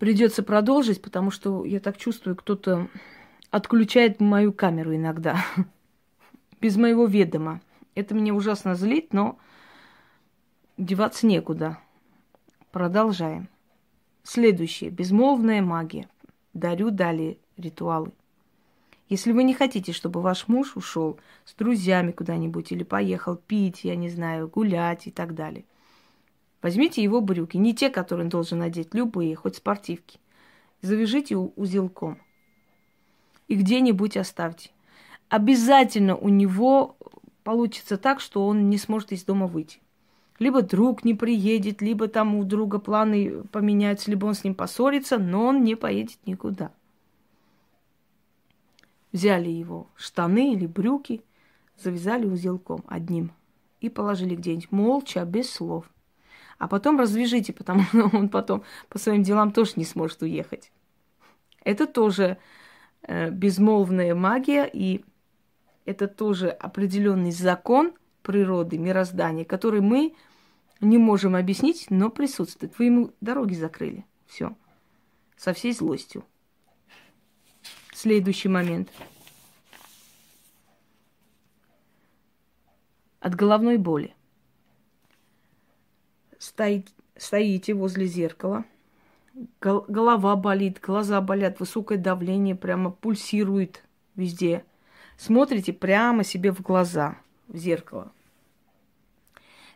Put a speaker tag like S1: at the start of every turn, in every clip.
S1: Придется продолжить, потому что я так чувствую, кто-то отключает мою камеру иногда. Без моего ведома. Это меня ужасно злит, но деваться некуда. Продолжаем. Следующее. Безмолвная магия. Дарю далее ритуалы. Если вы не хотите, чтобы ваш муж ушел с друзьями куда-нибудь или поехал пить, я не знаю, гулять и так далее, возьмите его брюки, не те, которые он должен надеть, любые, хоть спортивки, завяжите узелком и где-нибудь оставьте. Обязательно у него получится так, что он не сможет из дома выйти. Либо друг не приедет, либо там у друга планы поменяются, либо он с ним поссорится, но он не поедет никуда взяли его штаны или брюки, завязали узелком одним и положили где-нибудь молча, без слов. А потом развяжите, потому что он потом по своим делам тоже не сможет уехать. Это тоже э, безмолвная магия, и это тоже определенный закон природы, мироздания, который мы не можем объяснить, но присутствует. Вы ему дороги закрыли. Все. Со всей злостью. Следующий момент. От головной боли. Стоит, стоите возле зеркала. Гол, голова болит, глаза болят, высокое давление прямо пульсирует везде. Смотрите прямо себе в глаза, в зеркало.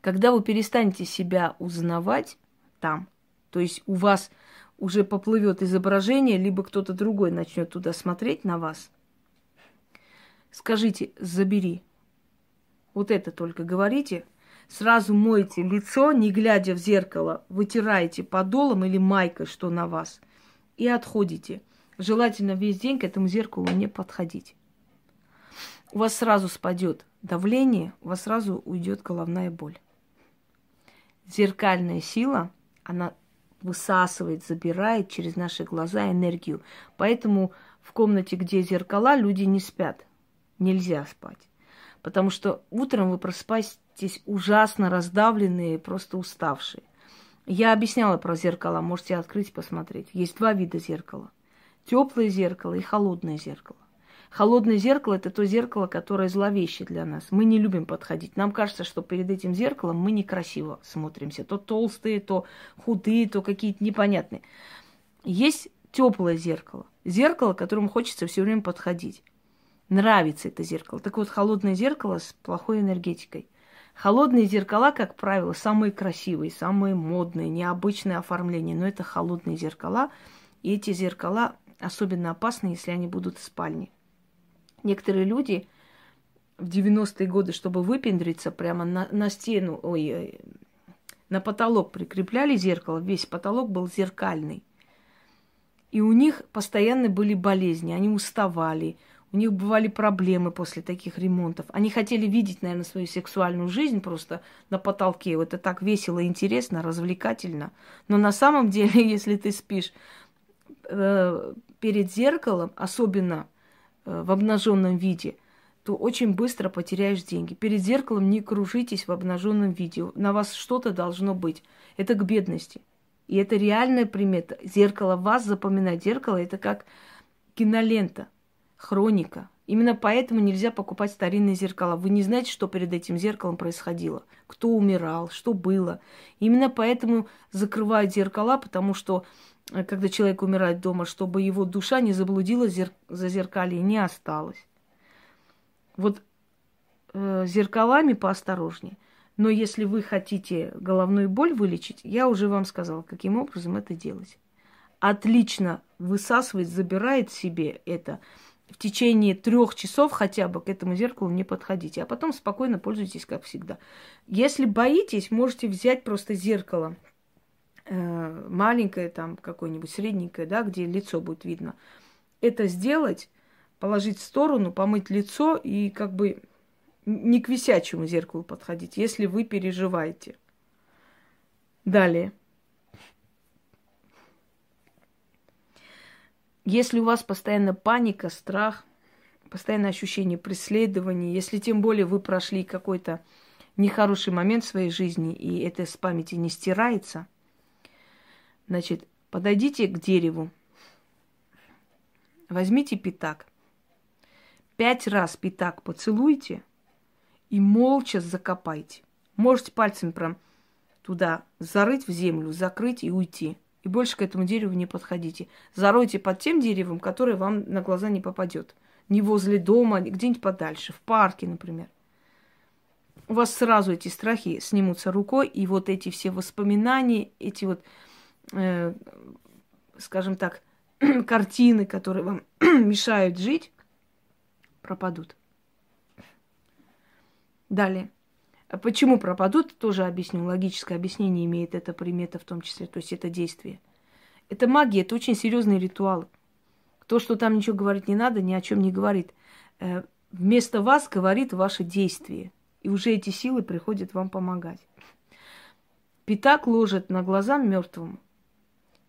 S1: Когда вы перестанете себя узнавать там, то есть у вас уже поплывет изображение, либо кто-то другой начнет туда смотреть на вас, скажите, забери. Вот это только говорите. Сразу мойте лицо, не глядя в зеркало, вытираете подолом или майкой, что на вас, и отходите. Желательно весь день к этому зеркалу не подходить. У вас сразу спадет давление, у вас сразу уйдет головная боль. Зеркальная сила, она высасывает, забирает через наши глаза энергию. Поэтому в комнате, где зеркала, люди не спят. Нельзя спать. Потому что утром вы просыпаетесь ужасно раздавленные, просто уставшие. Я объясняла про зеркала, можете открыть посмотреть. Есть два вида зеркала. Теплое зеркало и холодное зеркало. Холодное зеркало – это то зеркало, которое зловеще для нас. Мы не любим подходить. Нам кажется, что перед этим зеркалом мы некрасиво смотримся. То толстые, то худые, то какие-то непонятные. Есть теплое зеркало. Зеркало, к которому хочется все время подходить. Нравится это зеркало. Так вот, холодное зеркало с плохой энергетикой. Холодные зеркала, как правило, самые красивые, самые модные, необычные оформления. Но это холодные зеркала. И эти зеркала особенно опасны, если они будут в спальне. Некоторые люди в 90-е годы, чтобы выпендриться, прямо на, на стену, ой, на потолок прикрепляли зеркало, весь потолок был зеркальный. И у них постоянно были болезни, они уставали, у них бывали проблемы после таких ремонтов. Они хотели видеть, наверное, свою сексуальную жизнь просто на потолке. Это так весело, интересно, развлекательно. Но на самом деле, если ты спишь э, перед зеркалом, особенно Э, в обнаженном виде, то очень быстро потеряешь деньги. Перед зеркалом не кружитесь в обнаженном виде. На вас что-то должно быть. Это к бедности. И это реальная примета. Зеркало вас запоминает. Зеркало это как кинолента, хроника. Именно поэтому нельзя покупать старинные зеркала. Вы не знаете, что перед этим зеркалом происходило, кто умирал, что было. Именно поэтому закрывают зеркала, потому что Э, когда человек умирает дома, чтобы его душа не заблудилась зер... за зеркалье, не осталась. Вот э, зеркалами поосторожнее. Но если вы хотите головную боль вылечить, я уже вам сказала, каким образом это делать. Отлично высасывает, забирает себе это. В течение трех часов хотя бы к этому зеркалу не подходите, а потом спокойно пользуйтесь, как всегда. Если боитесь, можете взять просто зеркало э, маленькое, там какое-нибудь средненькое, да, где лицо будет видно. Это сделать, положить в сторону, помыть лицо и как бы не к висячему зеркалу подходить, если вы переживаете. Далее. Если у вас постоянно паника, страх, постоянное ощущение преследования, если тем более вы прошли какой-то нехороший момент в своей жизни, и это с памяти не стирается – Значит, Подойдите к дереву. Возьмите пятак. Пять раз пятак поцелуйте и молча закопайте. Можете пальцем прям туда зарыть в землю, закрыть и уйти. И больше к этому дереву не подходите. Заройте под тем деревом, которое вам на глаза не попадет. Не возле дома, где-нибудь подальше, в парке, например. У вас сразу эти страхи снимутся рукой, и вот эти все воспоминания, эти вот э, скажем так, картины, которые вам мешают жить, пропадут. Далее. А почему пропадут, тоже объясню. Логическое объяснение имеет эта примета в том числе, то есть это действие. Это магия, это очень серьезный ритуал. То, что там ничего говорить не надо, ни о чем не говорит. Э, вместо вас говорит ваше действие. И уже эти силы приходят вам помогать. Пятак ложит на глаза мертвому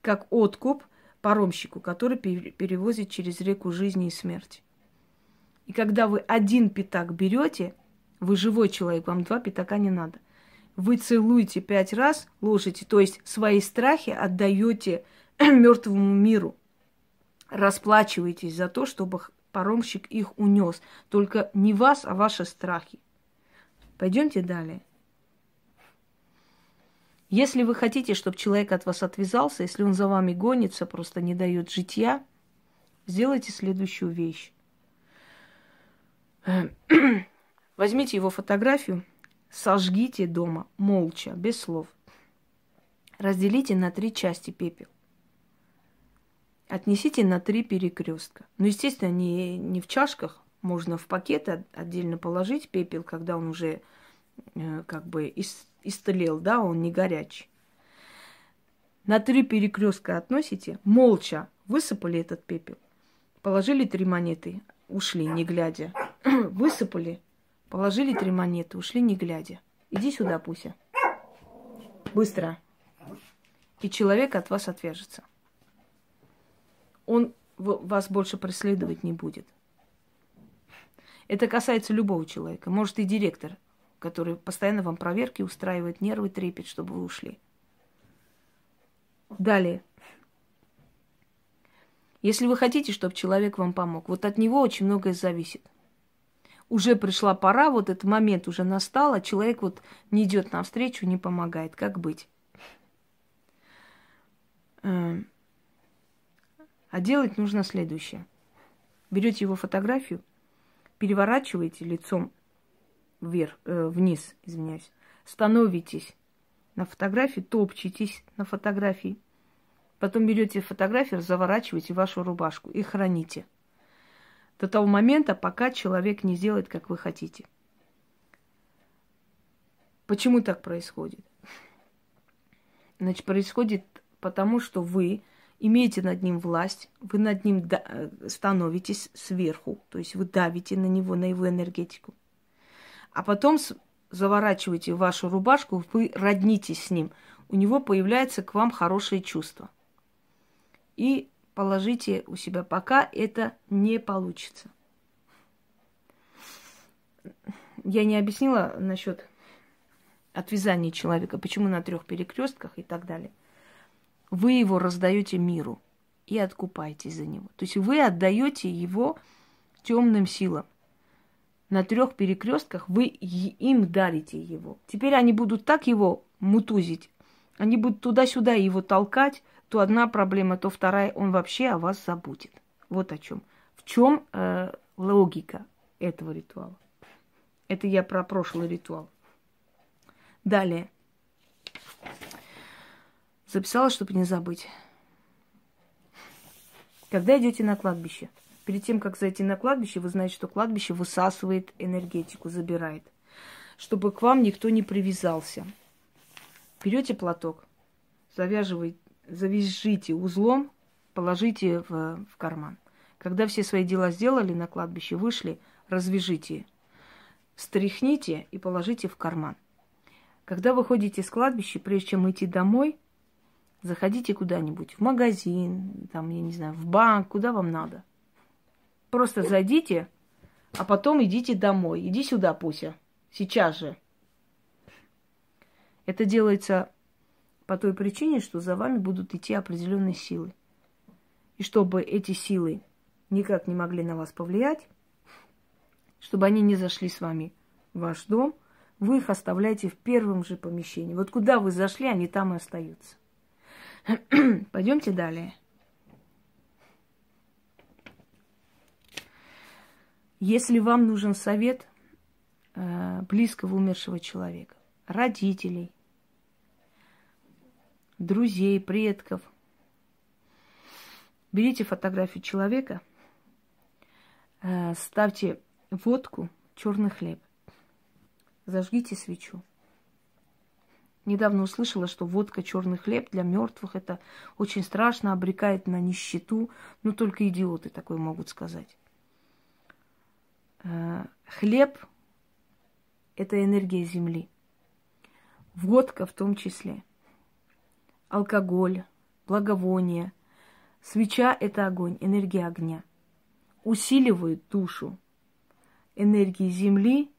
S1: как откуп паромщику, который перевозит через реку жизни и смерти. И когда вы один пятак берете, вы живой человек, вам два пятака не надо. Вы целуете пять раз, ложите, то есть свои страхи отдаете мертвому миру. Расплачиваетесь за то, чтобы паромщик их унес. Только не вас, а ваши страхи. Пойдемте далее. Если вы хотите, чтобы человек от вас отвязался, если он за вами гонится, просто не дает житья, сделайте следующую вещь. Возьмите его фотографию, сожгите дома, молча, без слов. Разделите на три части пепел. Отнесите на три перекрестка. Ну, естественно, не, не в чашках, можно в пакет отдельно положить пепел, когда он уже э, как бы истлел, да, он не горячий. На три перекрестка относите, молча высыпали этот пепел, положили три монеты, ушли, не глядя. Высыпали, положили три монеты, ушли, не глядя. Иди сюда, Пуся. Быстро. И человек от вас отвяжется. Он вас больше преследовать не будет. Это касается любого человека. Может и директор который постоянно вам проверки устраивает, нервы трепет, чтобы вы ушли. Далее. Если вы хотите, чтобы человек вам помог, вот от него очень многое зависит. Уже пришла пора, вот этот момент уже настал, а человек вот не идет навстречу, не помогает. Как быть? Эм, а делать нужно следующее. Берете его фотографию, переворачиваете лицом вверх, э, вниз, извиняюсь, становитесь на фотографии, топчетесь на фотографии. Потом берете фотографию, заворачиваете вашу рубашку и храните. До того момента, пока человек не сделает, как вы хотите. Почему так происходит? Значит, происходит потому, что вы имеете над ним власть, вы над ним э, становитесь сверху, то есть вы давите на него, на его энергетику а потом заворачиваете вашу рубашку, вы роднитесь с ним. У него появляется к вам хорошее чувство. И положите у себя, пока это не получится. Я не объяснила насчет отвязания человека, почему на трех перекрестках и так далее. Вы его раздаете миру и откупаетесь за него. То есть вы отдаете его темным силам на трех перекрестках вы им дарите его. Теперь они будут так его мутузить, они будут туда-сюда его толкать, то одна проблема, то вторая, он вообще о вас забудет. Вот о чем. В чем э, логика этого ритуала? Это я про прошлый ритуал. Далее. Записала, чтобы не забыть. Когда идете на кладбище – Перед тем, как зайти на кладбище, вы знаете, что кладбище высасывает энергетику, забирает. Чтобы к вам никто не привязался. Берете платок, завязывайте, завяжите узлом, положите в, в карман. Когда все свои дела сделали на кладбище, вышли, развяжите, стряхните и положите в карман. Когда вы ходите с кладбища, прежде чем идти домой, заходите куда-нибудь, в магазин, там, я не знаю, в банк, куда вам надо. Просто зайдите, а потом идите домой. Иди сюда, Пуся. Сейчас же. Это делается По той причине, что за вами будут идти определенные силы. И чтобы эти силы никак не могли на вас повлиять, чтобы они не зашли с вами в ваш дом, вы их оставляете в первом же помещении. Вот куда вы зашли, они там и остаются. Пойдемте далее. Если вам нужен совет э, близкого умершего человека, родителей, друзей, предков, берите фотографию человека, э, ставьте водку, черный хлеб, зажгите свечу. Недавно услышала, что водка, черный хлеб для мертвых это очень страшно, обрекает на нищету. Ну, только идиоты такое могут сказать. Э, хлеб – это энергия земли. Водка в том числе. Алкоголь, благовоние. Свеча – это огонь, энергия огня. Усиливают душу энергии земли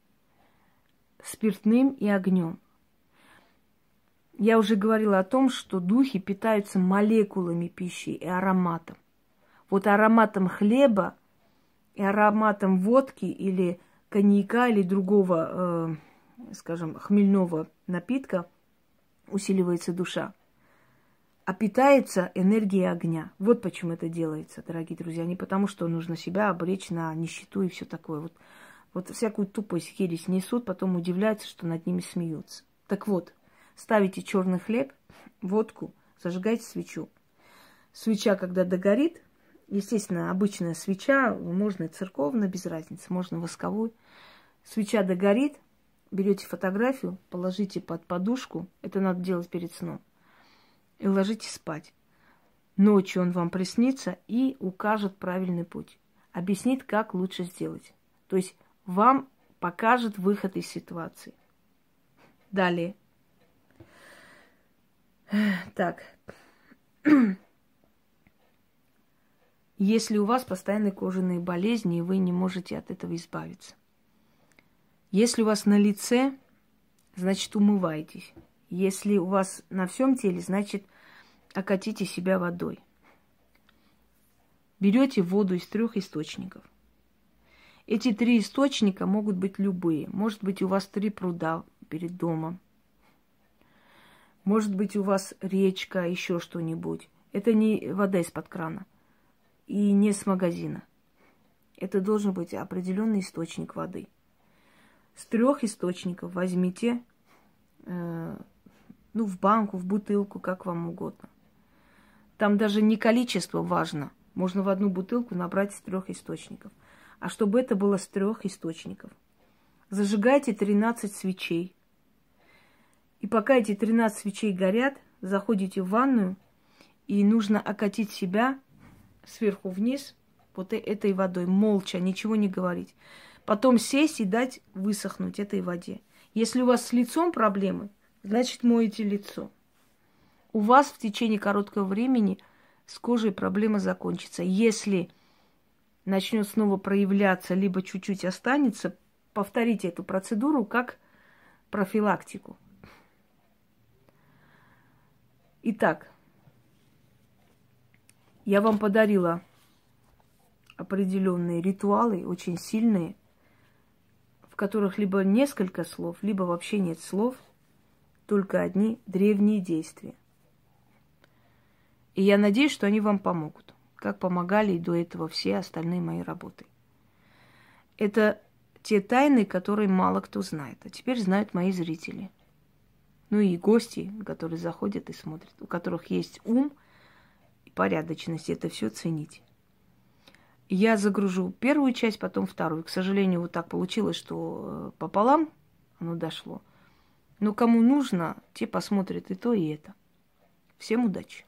S1: спиртным и огнем. Я уже говорила о том, что духи питаются молекулами пищи и ароматом. Вот ароматом хлеба и ароматом водки или коньяка или другого, э, скажем, хмельного напитка усиливается душа. А питается энергией огня. Вот почему это делается, дорогие друзья. Не потому, что нужно себя обречь на нищету и все такое. Вот, вот всякую тупость ересь несут, потом удивляются, что над ними смеются. Так вот, ставите черный хлеб, водку, зажигаете свечу. Свеча, когда догорит, Естественно, обычная свеча, можно церковная, без разницы, можно восковую. Свеча догорит, берете фотографию, положите под подушку, это надо делать перед сном, и ложитесь спать. Ночью он вам приснится и укажет правильный путь. Объяснит, как лучше сделать. То есть вам покажет выход из ситуации. Далее. Так. если у вас постоянные кожаные болезни, и вы не можете от этого избавиться. Если у вас на лице, значит, умывайтесь. Если у вас на всем теле, значит, окатите себя водой. Берете воду из трех источников. Эти три источника могут быть любые. Может быть, у вас три пруда перед домом. Может быть, у вас речка, еще что-нибудь. Это не вода из-под крана и не с магазина. Это должен быть определенный источник воды. С трех источников возьмите, э, ну, в банку, в бутылку, как вам угодно. Там даже не количество важно. Можно в одну бутылку набрать с трех источников. А чтобы это было с трех источников. Зажигайте 13 свечей. И пока эти 13 свечей горят, заходите в ванную, и нужно окатить себя сверху вниз вот э, этой водой, молча, ничего не говорить. Потом сесть и дать высохнуть этой воде. Если у вас с лицом проблемы, значит моете лицо. У вас в течение короткого времени с кожей проблема закончится. Если начнет снова проявляться, либо чуть-чуть останется, повторите эту процедуру как профилактику. Итак, я вам подарила определенные ритуалы, очень сильные, в которых либо несколько слов, либо вообще нет слов, только одни древние действия. И я надеюсь, что они вам помогут, как помогали и до этого все остальные мои работы. Это те тайны, которые мало кто знает, а теперь знают мои зрители. Ну и гости, которые заходят и смотрят, у которых есть ум – порядочность, это все ценить. Я загружу первую часть, потом вторую. К сожалению, вот так получилось, что э, пополам оно дошло. Но кому нужно, те посмотрят и то, и это. Всем удачи!